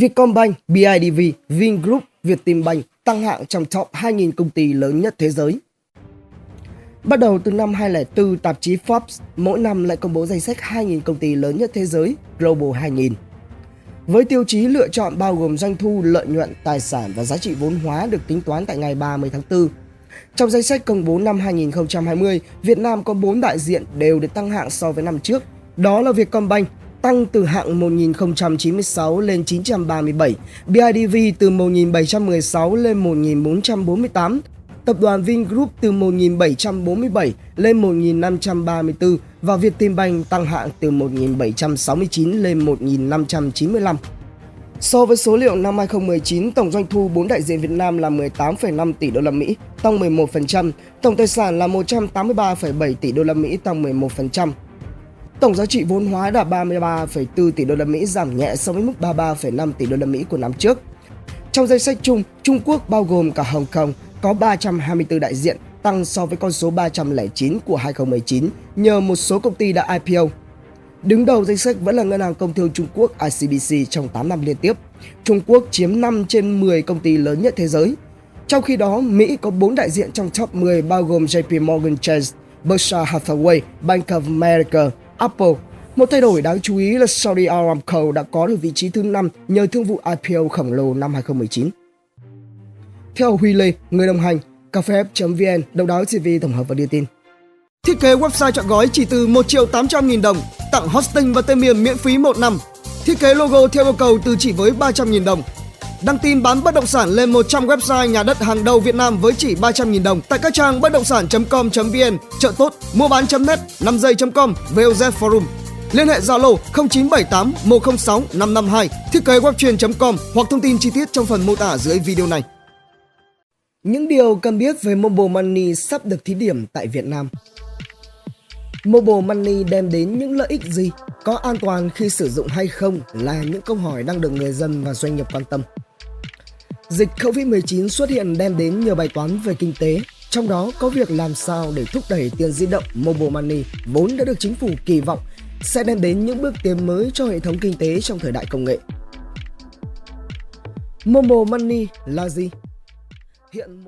Vietcombank, BIDV, Vingroup, Vietinbank tăng hạng trong top 2.000 công ty lớn nhất thế giới. Bắt đầu từ năm 2004, tạp chí Forbes mỗi năm lại công bố danh sách 2.000 công ty lớn nhất thế giới, Global 2000. Với tiêu chí lựa chọn bao gồm doanh thu, lợi nhuận, tài sản và giá trị vốn hóa được tính toán tại ngày 30 tháng 4. Trong danh sách công bố năm 2020, Việt Nam có 4 đại diện đều được tăng hạng so với năm trước. Đó là Vietcombank, tăng từ hạng 1096 lên 937, BIDV từ 1716 lên 1448, tập đoàn Vingroup từ 1747 lên 1534 và Vietinbank tăng hạng từ 1769 lên 1595. So với số liệu năm 2019, tổng doanh thu 4 đại diện Việt Nam là 18,5 tỷ đô la Mỹ, tăng 11%, tổng tài sản là 183,7 tỷ đô la Mỹ, tăng 11%. Tổng giá trị vốn hóa đạt 33,4 tỷ đô la Mỹ, giảm nhẹ so với mức 33,5 tỷ đô la Mỹ của năm trước. Trong danh sách chung, Trung Quốc bao gồm cả Hồng Kông có 324 đại diện, tăng so với con số 309 của 2019 nhờ một số công ty đã IPO. Đứng đầu danh sách vẫn là Ngân hàng Công thương Trung Quốc ICBC trong 8 năm liên tiếp. Trung Quốc chiếm 5 trên 10 công ty lớn nhất thế giới. Trong khi đó, Mỹ có 4 đại diện trong top 10 bao gồm JP Morgan Chase, Berkshire Hathaway, Bank of America, Apple. Một thay đổi đáng chú ý là Saudi Aramco đã có được vị trí thứ 5 nhờ thương vụ IPO khổng lồ năm 2019. Theo Huy Lê, người đồng hành, cafef.vn, đầu đáo TV tổng hợp và đưa tin. Thiết kế website chọn gói chỉ từ 1 triệu 800 nghìn đồng, tặng hosting và tên miền miễn phí 1 năm. Thiết kế logo theo yêu cầu từ chỉ với 300 nghìn đồng. Đăng tin bán bất động sản lên 100 website nhà đất hàng đầu Việt Nam với chỉ 300 nghìn đồng tại các trang bất động sản.com.vn, chợ tốt, mua bán.net, 5 giây.com, VOZ Forum. Liên hệ Zalo 0978 106 552, thiết kế webtrain.com hoặc thông tin chi tiết trong phần mô tả dưới video này. Những điều cần biết về Mobile Money sắp được thí điểm tại Việt Nam. Mobile Money đem đến những lợi ích gì? Có an toàn khi sử dụng hay không là những câu hỏi đang được người dân và doanh nghiệp quan tâm. Dịch Covid-19 xuất hiện đem đến nhiều bài toán về kinh tế, trong đó có việc làm sao để thúc đẩy tiền di động Mobile Money vốn đã được chính phủ kỳ vọng sẽ đem đến những bước tiến mới cho hệ thống kinh tế trong thời đại công nghệ. Mobile Money là gì? Hiện